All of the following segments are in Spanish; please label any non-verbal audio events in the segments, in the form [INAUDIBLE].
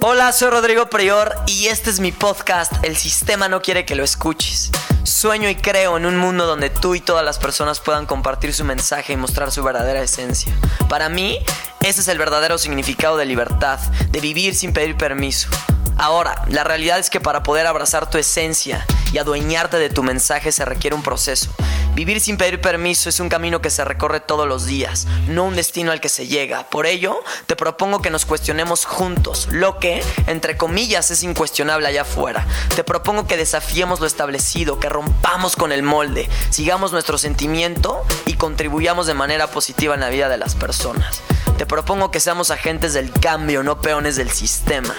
Hola, soy Rodrigo Prior y este es mi podcast El sistema no quiere que lo escuches. Sueño y creo en un mundo donde tú y todas las personas puedan compartir su mensaje y mostrar su verdadera esencia. Para mí, ese es el verdadero significado de libertad, de vivir sin pedir permiso. Ahora, la realidad es que para poder abrazar tu esencia y adueñarte de tu mensaje se requiere un proceso. Vivir sin pedir permiso es un camino que se recorre todos los días, no un destino al que se llega. Por ello, te propongo que nos cuestionemos juntos lo que, entre comillas, es incuestionable allá afuera. Te propongo que desafiemos lo establecido, que rompamos con el molde, sigamos nuestro sentimiento y contribuyamos de manera positiva en la vida de las personas. Te propongo que seamos agentes del cambio, no peones del sistema.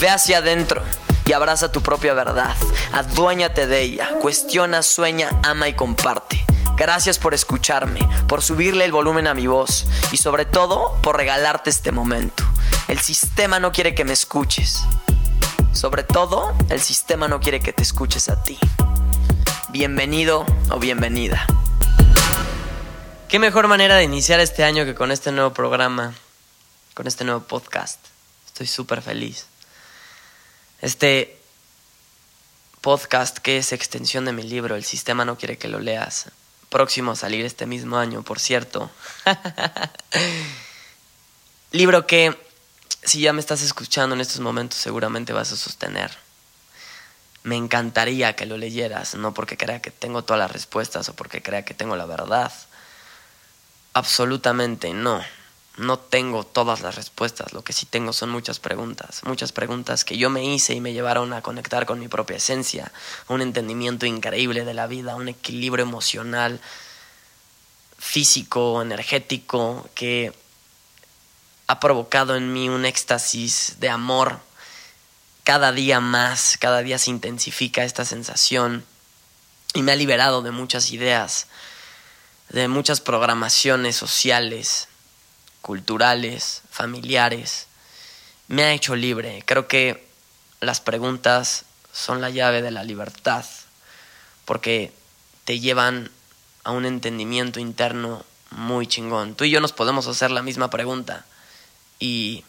Ve hacia adentro y abraza tu propia verdad. Aduéñate de ella. Cuestiona, sueña, ama y comparte. Gracias por escucharme, por subirle el volumen a mi voz y sobre todo por regalarte este momento. El sistema no quiere que me escuches. Sobre todo, el sistema no quiere que te escuches a ti. Bienvenido o bienvenida. ¿Qué mejor manera de iniciar este año que con este nuevo programa, con este nuevo podcast? Estoy súper feliz. Este podcast que es extensión de mi libro, El sistema no quiere que lo leas. Próximo a salir este mismo año, por cierto. [LAUGHS] libro que, si ya me estás escuchando en estos momentos, seguramente vas a sostener. Me encantaría que lo leyeras, no porque crea que tengo todas las respuestas o porque crea que tengo la verdad. Absolutamente no no tengo todas las respuestas, lo que sí tengo son muchas preguntas, muchas preguntas que yo me hice y me llevaron a conectar con mi propia esencia, un entendimiento increíble de la vida, un equilibrio emocional, físico, energético, que ha provocado en mí un éxtasis de amor. Cada día más, cada día se intensifica esta sensación y me ha liberado de muchas ideas, de muchas programaciones sociales, culturales, familiares, me ha hecho libre. Creo que las preguntas son la llave de la libertad, porque te llevan a un entendimiento interno muy chingón. Tú y yo nos podemos hacer la misma pregunta y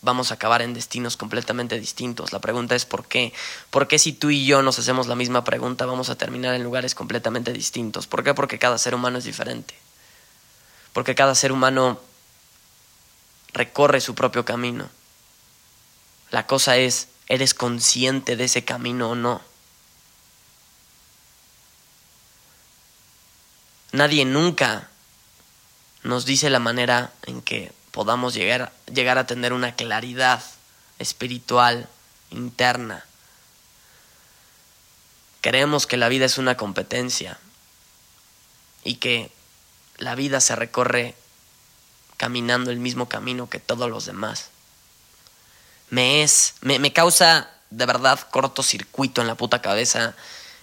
vamos a acabar en destinos completamente distintos. La pregunta es ¿por qué? ¿Por qué si tú y yo nos hacemos la misma pregunta vamos a terminar en lugares completamente distintos? ¿Por qué? Porque cada ser humano es diferente. Porque cada ser humano recorre su propio camino. La cosa es, ¿eres consciente de ese camino o no? Nadie nunca nos dice la manera en que podamos llegar, llegar a tener una claridad espiritual interna. Creemos que la vida es una competencia y que la vida se recorre caminando el mismo camino que todos los demás. Me es, me, me causa de verdad cortocircuito en la puta cabeza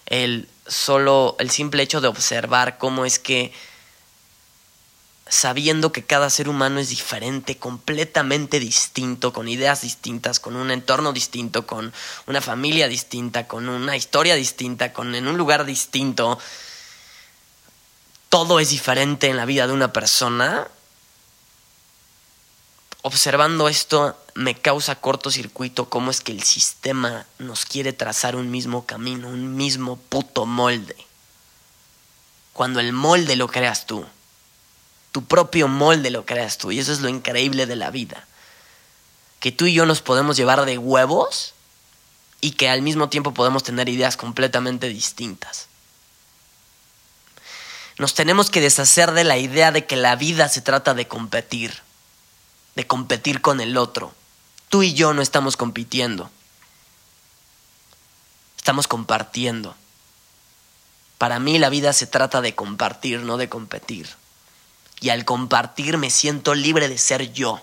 el solo, el simple hecho de observar cómo es que sabiendo que cada ser humano es diferente, completamente distinto, con ideas distintas, con un entorno distinto, con una familia distinta, con una historia distinta, con en un lugar distinto, todo es diferente en la vida de una persona, observando esto me causa cortocircuito cómo es que el sistema nos quiere trazar un mismo camino, un mismo puto molde. Cuando el molde lo creas tú, tu propio molde lo creas tú, y eso es lo increíble de la vida. Que tú y yo nos podemos llevar de huevos y que al mismo tiempo podemos tener ideas completamente distintas. Nos tenemos que deshacer de la idea de que la vida se trata de competir de competir con el otro. Tú y yo no estamos compitiendo. Estamos compartiendo. Para mí la vida se trata de compartir, no de competir. Y al compartir me siento libre de ser yo.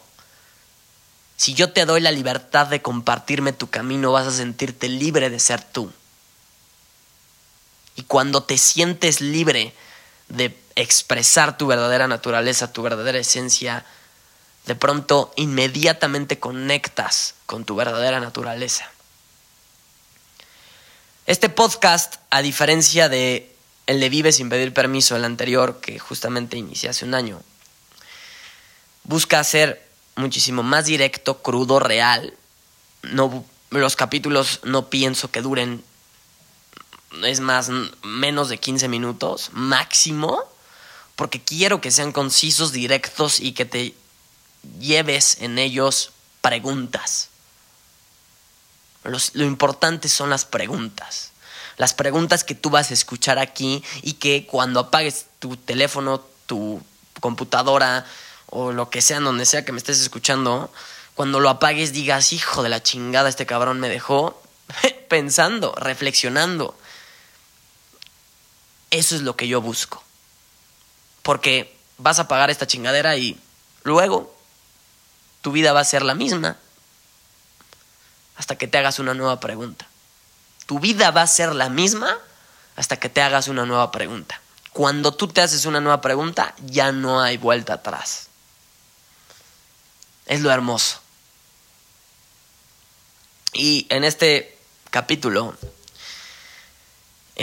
Si yo te doy la libertad de compartirme tu camino, vas a sentirte libre de ser tú. Y cuando te sientes libre de expresar tu verdadera naturaleza, tu verdadera esencia, de pronto inmediatamente conectas con tu verdadera naturaleza. Este podcast, a diferencia de el de Vive sin pedir permiso, el anterior que justamente inicié hace un año, busca hacer muchísimo más directo, crudo, real. No, los capítulos no pienso que duren, es más, menos de 15 minutos, máximo, porque quiero que sean concisos, directos y que te lleves en ellos preguntas. lo importante son las preguntas. Las preguntas que tú vas a escuchar aquí y que cuando apagues tu teléfono, tu computadora o lo que sea, donde sea que me estés escuchando, cuando lo apagues digas, hijo de la chingada, este cabrón me dejó [LAUGHS] pensando, reflexionando. Eso es lo que yo busco. Porque vas a pagar esta chingadera y luego tu vida va a ser la misma hasta que te hagas una nueva pregunta. Tu vida va a ser la misma hasta que te hagas una nueva pregunta. Cuando tú te haces una nueva pregunta, ya no hay vuelta atrás. Es lo hermoso. Y en este capítulo,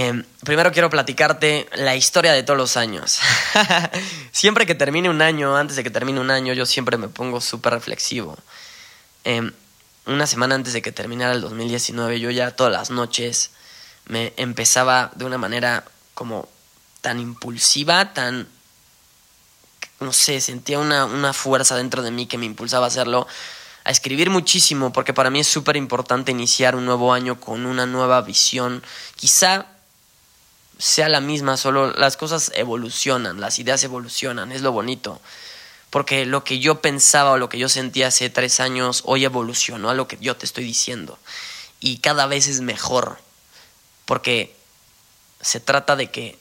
em, primero quiero platicarte la historia de todos los años. [LAUGHS] siempre que termine un año, antes de que termine un año, yo siempre me pongo súper reflexivo. Em, una semana antes de que terminara el 2019, yo ya todas las noches me empezaba de una manera como tan impulsiva, tan, no sé, sentía una, una fuerza dentro de mí que me impulsaba a hacerlo, a escribir muchísimo, porque para mí es súper importante iniciar un nuevo año con una nueva visión. Quizá sea la misma, solo las cosas evolucionan, las ideas evolucionan, es lo bonito porque lo que yo pensaba o lo que yo sentía hace tres años hoy evolucionó a lo que yo te estoy diciendo. Y cada vez es mejor, porque se trata de que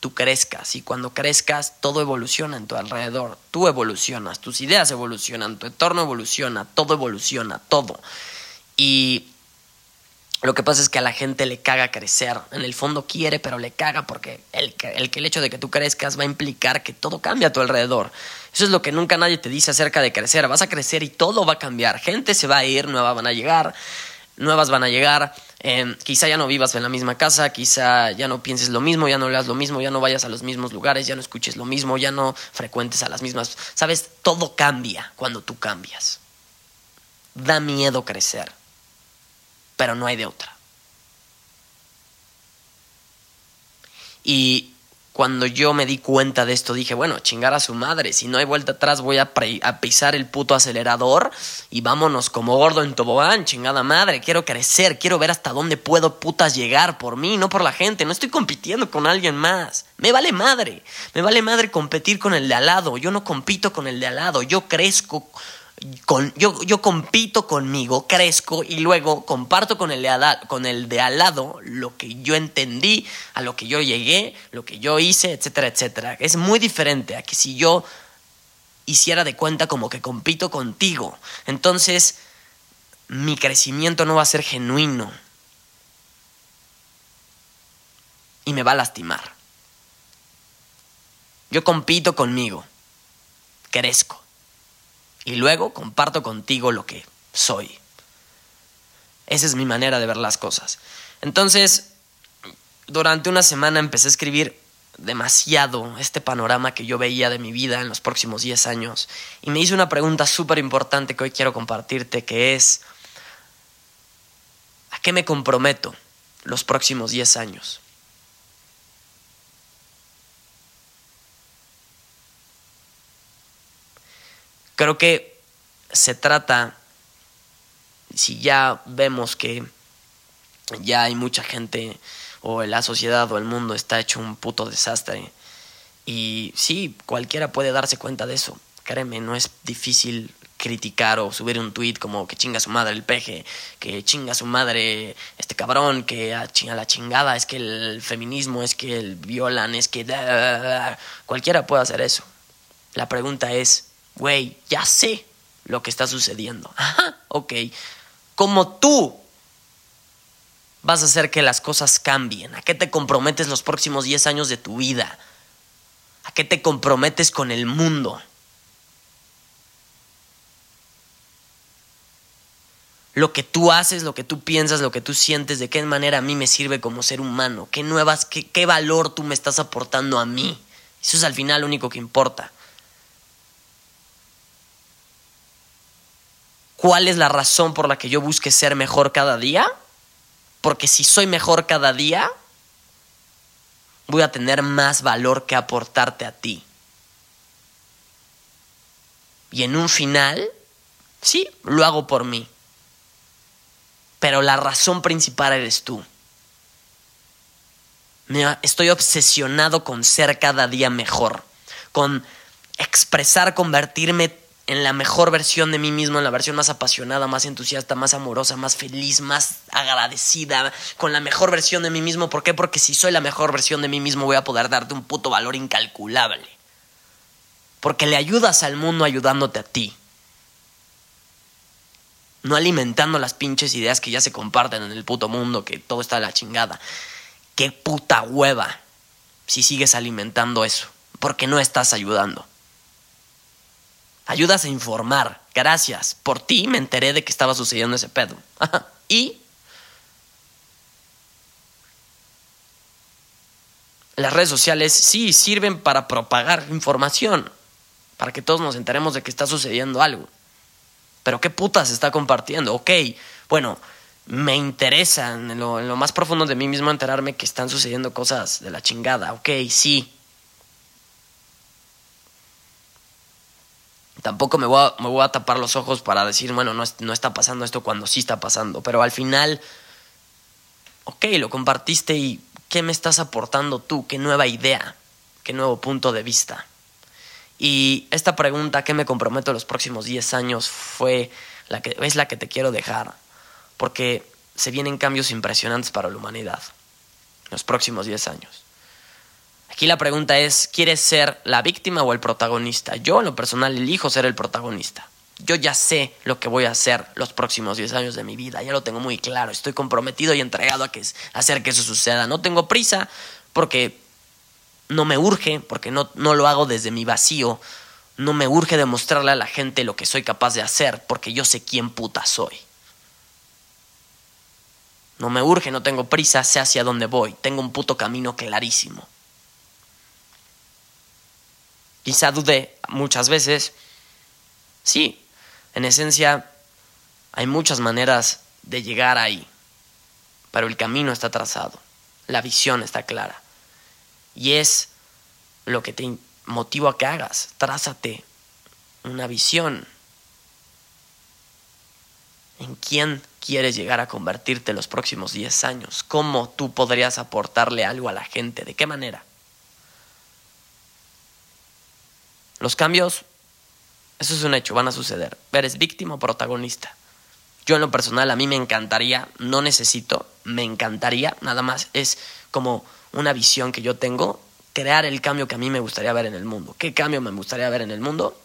tú crezcas y cuando crezcas todo evoluciona en tu alrededor, tú evolucionas, tus ideas evolucionan, tu entorno evoluciona, todo evoluciona, todo. Y lo que pasa es que a la gente le caga crecer. En el fondo quiere, pero le caga porque el, el, el hecho de que tú crezcas va a implicar que todo cambia a tu alrededor. Eso es lo que nunca nadie te dice acerca de crecer. Vas a crecer y todo va a cambiar. Gente se va a ir, nuevas van a llegar, nuevas van a llegar. Em, quizá ya no vivas en la misma casa, quizá ya no pienses lo mismo, ya no leas lo mismo, ya no vayas a los mismos lugares, ya no escuches lo mismo, ya no frecuentes a las mismas. Sabes, todo cambia cuando tú cambias. Da miedo crecer, pero no hay de otra. Y cuando yo me di cuenta de esto, dije, bueno, chingar a su madre, si no hay vuelta atrás voy a, pisar el puto acelerador y vámonos como gordo en tobogán, chingada madre, quiero crecer, quiero ver hasta dónde puedo putas llegar por mí, no por la gente, no estoy compitiendo con alguien más, me vale madre, me vale madre competir con el de al lado, yo no compito con el de al lado, yo crezco yo compito conmigo, crezco y luego comparto con el, de con el de al lado lo que yo entendí, a lo que yo llegué, lo que yo hice, etcétera, etcétera. Es muy diferente a que si yo hiciera de cuenta como que compito contigo. Entonces, mi crecimiento no va a ser genuino. Y me va a lastimar. Yo compito conmigo. Crezco y luego comparto contigo lo que soy. Esa es mi manera de ver las cosas. Entonces, durante una semana empecé a escribir demasiado este panorama que yo veía de mi vida en los próximos 10 años y me hice una pregunta súper importante que hoy quiero compartirte, que es, ¿a qué me comprometo los próximos 10 años? Creo que se trata, si ya vemos que ya hay mucha gente o la sociedad o el mundo está hecho un puto desastre. Y sí, cualquiera puede darse cuenta de eso. Créeme, no es difícil criticar o subir un tweet como que chinga su madre el peje, que chinga su madre este cabrón, que a, la chingada es que el feminismo, es que el violan, es que... Cualquiera puede hacer eso. La pregunta es, güey, ya sé lo que está sucediendo. Ajá, ok. Como tú vas a hacer que las cosas cambien? ¿A qué te comprometes los próximos 10 años de tu vida? ¿A qué te comprometes con el mundo? Lo que tú haces, lo que tú piensas, lo que tú sientes, de qué manera a mí me sirve como ser humano, qué nuevas, qué, qué valor tú me estás aportando a mí. Eso es al final lo único que importa. ¿Cuál es la razón por la que yo busque ser mejor cada día? Porque si soy mejor cada día, voy a tener más valor que aportarte a ti. Y en un final, sí, lo hago por mí. Pero la razón principal eres tú. estoy obsesionado con ser cada día mejor, con expresar, convertirme en la mejor versión de mí mismo, en la versión más apasionada, más entusiasta, más amorosa, más feliz, más agradecida, con la mejor versión de mí mismo. ¿Por qué? Porque si soy la mejor versión de mí mismo voy a poder darte un puto valor incalculable. Porque le ayudas al mundo ayudándote a ti. No alimentando las pinches ideas que ya se comparten en el puto mundo, que todo está a la chingada. Qué puta hueva si sigues alimentando eso, porque no estás ayudando. Ayudas a informar. Gracias. Por ti me enteré de que estaba sucediendo ese pedo. [LAUGHS] y las redes sociales sí sirven para propagar información, para que todos nos enteremos de que está sucediendo algo. Pero ¿qué putas está compartiendo? Ok, bueno, me interesa en lo, en lo más profundo de mí mismo enterarme que están sucediendo cosas de la chingada. Ok, sí, Tampoco me voy, a, tapar los ojos para decir, bueno, no, no está pasando esto cuando sí está pasando. Pero al final, ok, lo compartiste y ¿qué me estás aportando tú? ¿Qué nueva idea? ¿Qué nuevo punto de vista? Y esta pregunta, ¿qué me comprometo los próximos 10 años? Fue la que, es la que te quiero dejar. Porque se vienen cambios impresionantes para la humanidad. Los próximos 10 años. Aquí la pregunta es, ¿quieres ser la víctima o el protagonista? Yo en lo personal elijo ser el protagonista. Yo ya sé lo que voy a hacer los próximos 10 años de mi vida, ya lo tengo muy claro, estoy comprometido y entregado a, que, hacer que eso suceda. No tengo prisa porque no me urge, porque no, no lo hago desde mi vacío, no me urge demostrarle a la gente lo que soy capaz de hacer, porque yo sé quién puta soy. No me urge, no tengo prisa, sé hacia dónde voy, tengo un puto camino clarísimo. Quizá dudé muchas veces. Sí, en esencia hay muchas maneras de llegar ahí, pero el camino está trazado, la visión está clara. Y es lo que te motiva a que hagas. Trázate una visión. ¿En quién quieres llegar a convertirte los próximos 10 años? ¿Cómo tú podrías aportarle algo a la gente? ¿De qué manera? Los cambios, eso es un hecho, van a suceder. Eres víctima o protagonista. Yo en lo personal, a mí me encantaría, no necesito, me encantaría, nada más es como una visión que yo tengo, crear el cambio que a mí me gustaría ver en el mundo. ¿Qué cambio me gustaría ver en el mundo?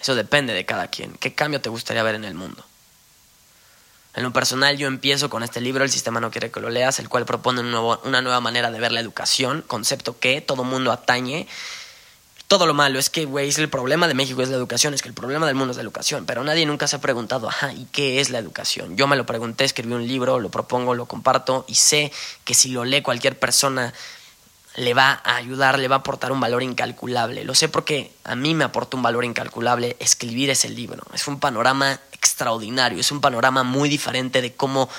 Eso depende de cada quien. ¿Qué cambio te gustaría ver en el mundo? En lo personal yo empiezo con este libro, El sistema no quiere que lo leas, el cual propone una nueva manera de ver la educación, concepto que todo mundo atañe todo lo malo. Es que, güey, es el problema de México es la educación, es que el problema del mundo es la educación, pero nadie nunca se ha preguntado, ajá, ¿y qué es la educación? Yo me lo pregunté, escribí un libro, lo propongo, lo comparto y sé que si lo lee cualquier persona le va a ayudar, le va a aportar un valor incalculable. Lo sé porque a mí me aportó un valor incalculable escribir ese libro. Es un panorama extraordinario, es un panorama muy diferente de cómo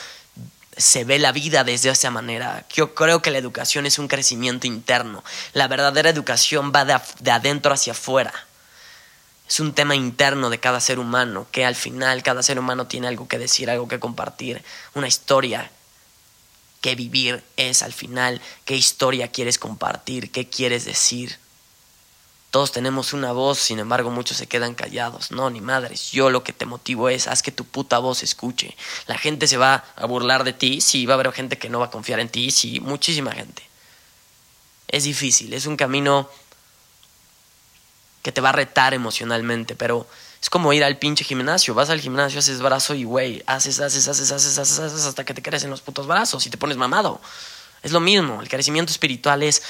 se ve la vida desde esa manera. Yo creo que la educación es un crecimiento interno. La verdadera educación va de, adentro hacia afuera. Es un tema interno de cada ser humano, que al final cada ser humano tiene algo que decir, algo que compartir, una historia que vivir es al final, qué historia quieres compartir, qué quieres decir. Todos tenemos una voz, sin embargo muchos se quedan callados. No, ni madres. Yo lo que te motivo es, haz que tu puta voz escuche. La gente se va a burlar de ti, sí, va a haber gente que no va a confiar en ti, sí, muchísima gente. Es difícil, es un camino que te va a retar emocionalmente, pero es como ir al pinche gimnasio. Vas al gimnasio, haces brazo y, güey, haces, haces, haces, haces, haces, haces hasta que te crecen los putos brazos y te pones mamado. Es lo mismo, el crecimiento espiritual es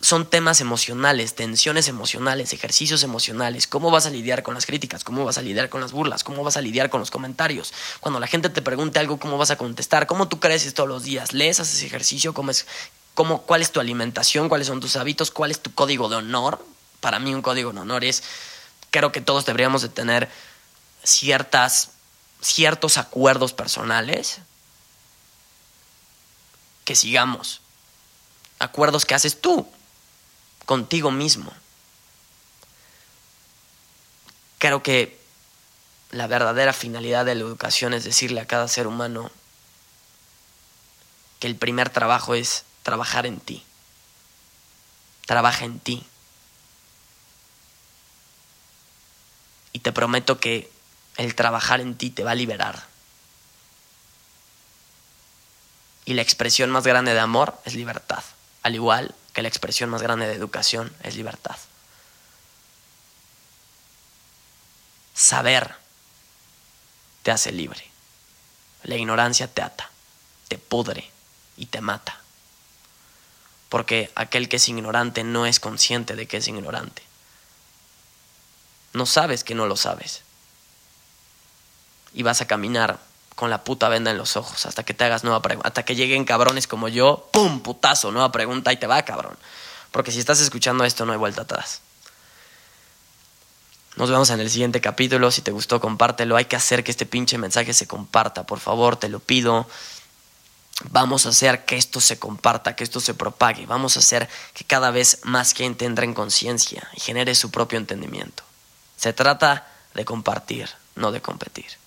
son temas emocionales, tensiones emocionales, ejercicios emocionales, cómo vas a lidiar con las críticas, cómo vas a lidiar con las burlas, cómo vas a lidiar con los comentarios. Cuando la gente te pregunte algo, cómo vas a contestar, cómo tú creces todos los días, lees, haces ejercicio, cómo cuál es tu alimentación, cuáles son tus hábitos, cuál es tu código de honor. Para mí un código de honor es, creo que todos deberíamos de tener ciertas, ciertos acuerdos personales, que sigamos. Acuerdos que haces tú contigo mismo. Creo que la verdadera finalidad de la educación es decirle a cada ser humano que el primer trabajo es trabajar en ti. Trabaja en ti. Y te prometo que el trabajar en ti te va a liberar. Y la expresión más grande de amor es libertad, al igual que la expresión más grande de educación es libertad. Saber te hace libre. La ignorancia te ata, te pudre y te mata. Porque aquel que es ignorante no es consciente de que es ignorante. No sabes que no lo sabes. Y vas a caminar con la puta venda en los ojos hasta que te hagas nueva pregunta. Hasta que lleguen cabrones como yo, ¡pum! Putazo, nueva pregunta y te va, cabrón. Porque si estás escuchando esto, no hay vuelta atrás. Nos vemos en el siguiente capítulo. Si te gustó, compártelo. Hay que hacer que este pinche mensaje se comparta. Por favor, te lo pido. Vamos a hacer que esto se comparta, que esto se propague. Vamos a hacer que cada vez más gente entre en conciencia y genere su propio entendimiento. Se trata de compartir, no de competir.